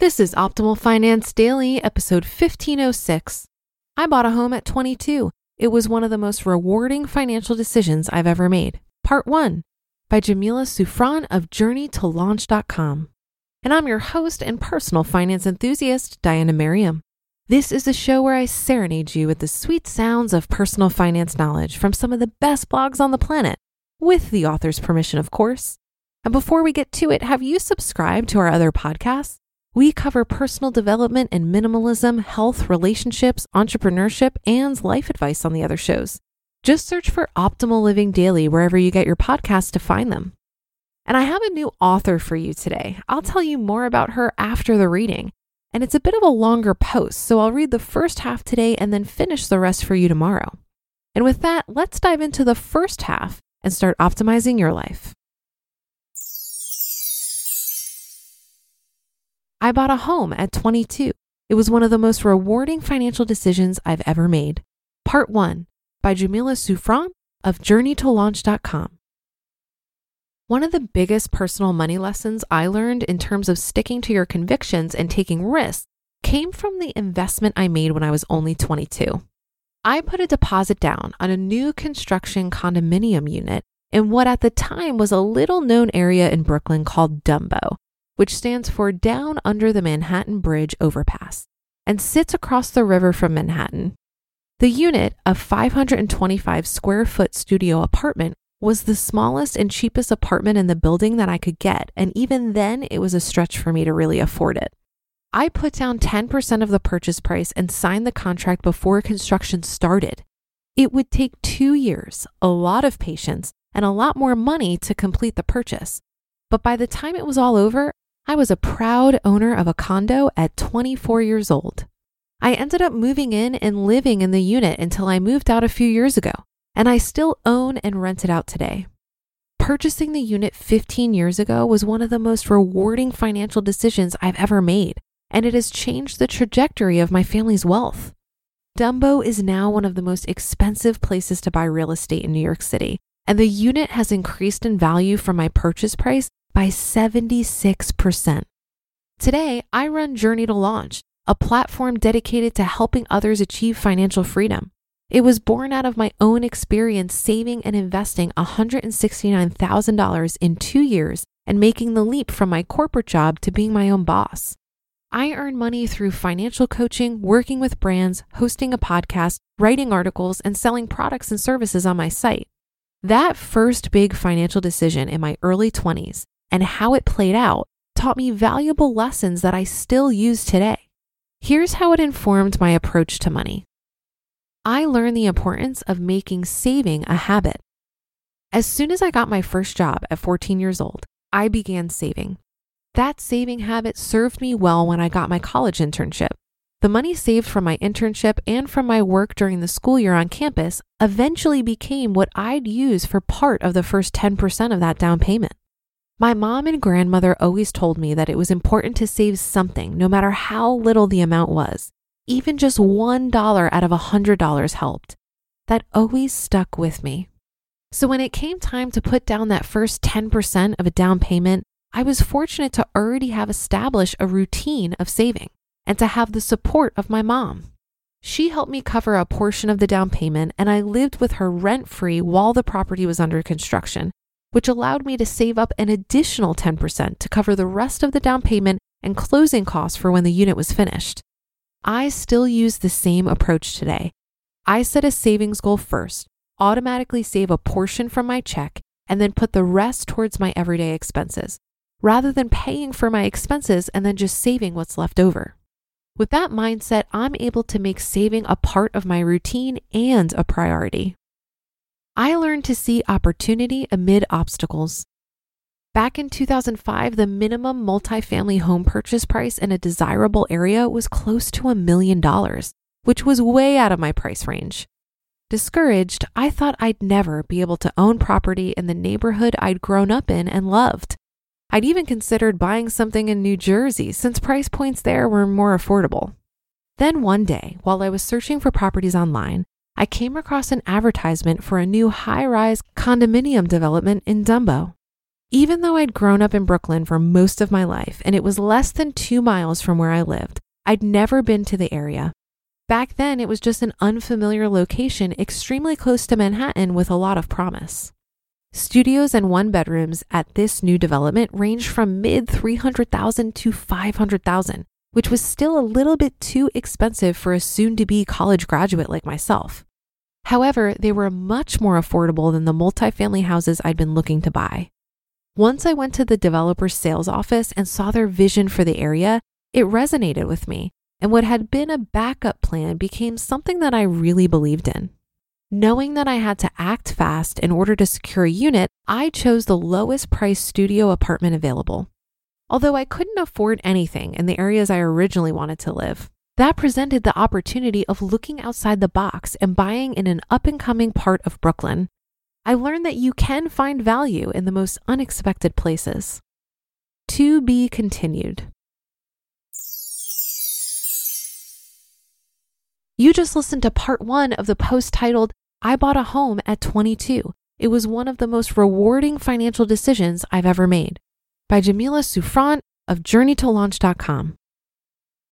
This is Optimal Finance Daily, episode 1506. I bought a home at 22. It was one of the most rewarding financial decisions I've ever made. Part 1 by Jamila Souffrant of JourneyToLaunch.com. And I'm your host and personal finance enthusiast, Diana Merriam. This is the show where I serenade you with the sweet sounds of personal finance knowledge from some of the best blogs on the planet, with the author's permission, of course. And before we get to it, have you subscribed to our other podcasts? We cover personal development and minimalism, health, relationships, entrepreneurship, and life advice on the other shows. Just search for Optimal Living Daily wherever you get your podcasts to find them. And I have a new author for you today. I'll tell you more about her after the reading. And it's a bit of a longer post, so I'll read the first half today and then finish the rest for you tomorrow. And with that, let's dive into the first half and start optimizing your life. I bought a home at 22. It was one of the most rewarding financial decisions I've ever made. Part 1 by Jamila Souffrant of JourneyToLaunch.com. One of the biggest personal money lessons I learned in terms of sticking to your convictions and taking risks came from the investment I made when I was only 22. I put a deposit down on a new construction condominium unit in what at the time was a little known area in Brooklyn called Dumbo, which stands for Down Under the Manhattan Bridge Overpass and sits across the river from Manhattan. The unit, a 525 square foot studio apartment, was the smallest and cheapest apartment in the building that I could get, and even then it was a stretch for me to really afford it. I put down 10% of the purchase price and signed the contract before construction started. It would take two years, a lot of patience, and a lot more money to complete the purchase. But by the time it was all over, I was a proud owner of a condo at 24 years old. I ended up moving in and living in the unit until I moved out a few years ago, and I still own and rent it out today. Purchasing the unit 15 years ago was one of the most rewarding financial decisions I've ever made, and it has changed the trajectory of my family's wealth. Dumbo is now one of the most expensive places to buy real estate in New York City, and the unit has increased in value from my purchase price by 76%. Today, I run Journey to Launch, a platform dedicated to helping others achieve financial freedom. It was born out of my own experience saving and investing $169,000 in two years and making the leap from my corporate job to being my own boss. I earn money through financial coaching, working with brands, hosting a podcast, writing articles, and selling products and services on my site. That first big financial decision in my early 20s and how it played out taught me valuable lessons that I still use today. Here's how it informed my approach to money. I learned the importance of making saving a habit. As soon as I got my first job at 14 years old, I began saving. That saving habit served me well when I got my college internship. The money saved from my internship and from my work during the school year on campus eventually became what I'd use for part of the first 10% of that down payment. My mom and grandmother always told me that it was important to save something, no matter how little the amount was. Even just $1 out of $100 helped. That always stuck with me. So when it came time to put down that first 10% of a down payment, I was fortunate to already have established a routine of saving and to have the support of my mom. She helped me cover a portion of the down payment, and I lived with her rent free while the property was under construction, which allowed me to save up an additional 10% to cover the rest of the down payment and closing costs for when the unit was finished. I still use the same approach today. I set a savings goal first, automatically save a portion from my check, and then put the rest towards my everyday expenses, rather than paying for my expenses and then just saving what's left over. With that mindset, I'm able to make saving a part of my routine and a priority. I learned to see opportunity amid obstacles. Back in 2005, the minimum multifamily home purchase price in a desirable area was close to a million dollars, which was way out of my price range. Discouraged, I thought I'd never be able to own property in the neighborhood I'd grown up in and loved. I'd even considered buying something in New Jersey since price points there were more affordable. Then one day, while I was searching for properties online, I came across an advertisement for a new high rise condominium development in Dumbo. Even though I'd grown up in Brooklyn for most of my life and it was less than two miles from where I lived, I'd never been to the area. Back then, it was just an unfamiliar location extremely close to Manhattan with a lot of promise. Studios and one bedrooms at this new development ranged from mid 300,000 to 500,000, which was still a little bit too expensive for a soon to be college graduate like myself. However, they were much more affordable than the multifamily houses I'd been looking to buy. Once I went to the developer's sales office and saw their vision for the area, it resonated with me, and what had been a backup plan became something that I really believed in. Knowing that I had to act fast in order to secure a unit, I chose the lowest price studio apartment available. Although I couldn't afford anything in the areas I originally wanted to live, that presented the opportunity of looking outside the box and buying in an up and coming part of Brooklyn I learned that you can find value in the most unexpected places. To be continued. You just listened to part one of the post titled, I Bought a Home at 22. It was one of the most rewarding financial decisions I've ever made by Jamila Souffrant of JourneyToLaunch.com.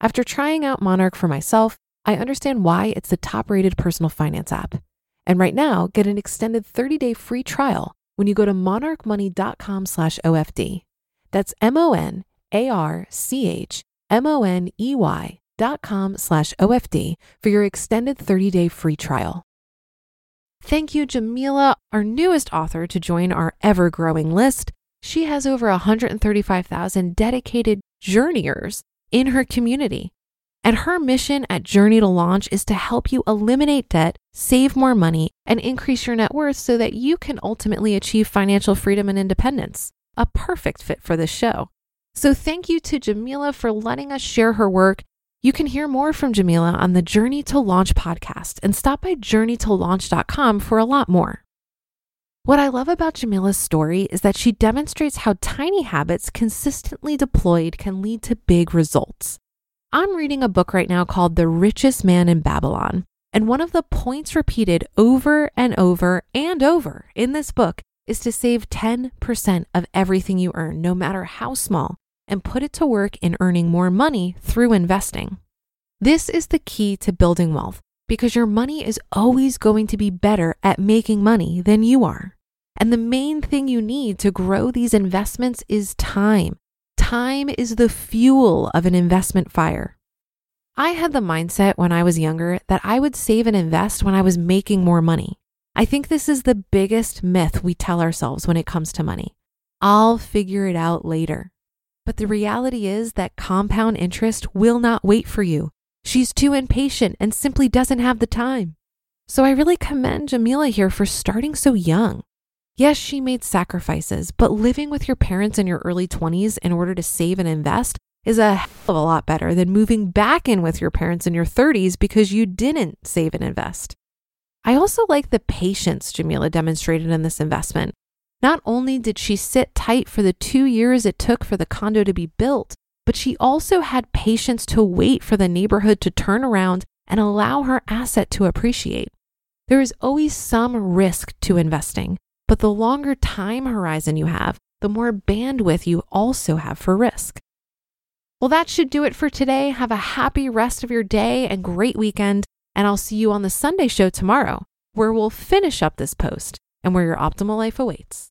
After trying out Monarch for myself, I understand why it's the top rated personal finance app. And right now, get an extended 30 day free trial when you go to monarchmoney.com slash OFD. That's M O N A R C H M O N E Y dot com slash OFD for your extended 30 day free trial. Thank you, Jamila, our newest author, to join our ever growing list. She has over 135,000 dedicated journeyers in her community. And her mission at Journey to Launch is to help you eliminate debt, save more money, and increase your net worth so that you can ultimately achieve financial freedom and independence. A perfect fit for this show. So, thank you to Jamila for letting us share her work. You can hear more from Jamila on the Journey to Launch podcast and stop by journeytolaunch.com for a lot more. What I love about Jamila's story is that she demonstrates how tiny habits consistently deployed can lead to big results. I'm reading a book right now called The Richest Man in Babylon, And one of the points repeated over and over and over in this book is to save 10% of everything you earn, no matter how small, and put it to work in earning more money through investing. This is the key to building wealth because your money is always going to be better at making money than you are. And the main thing you need to grow these investments is time. Time is the fuel of an investment fire. I had the mindset when I was younger that I would save and invest when I was making more money. I think this is the biggest myth we tell ourselves when it comes to money. I'll figure it out later. But the reality is that compound interest will not wait for you. She's too impatient and simply doesn't have the time. So I really commend Jamila here for starting so young. Yes, she made sacrifices, but living with your parents in your early 20s in order to save and invest is a hell of a lot better than moving back in with your parents in your 30s because you didn't save and invest. I also like the patience Jamila demonstrated in this investment. Not only did she sit tight for the two years it took for the condo to be built, but she also had patience to wait for the neighborhood to turn around and allow her asset to appreciate. There is always some risk to investing, but the longer time horizon you have, the more bandwidth you also have for risk. Well, that should do it for today. Have a happy rest of your day and great weekend. And I'll see you on the Sunday show tomorrow, where we'll finish up this post and where your optimal life awaits.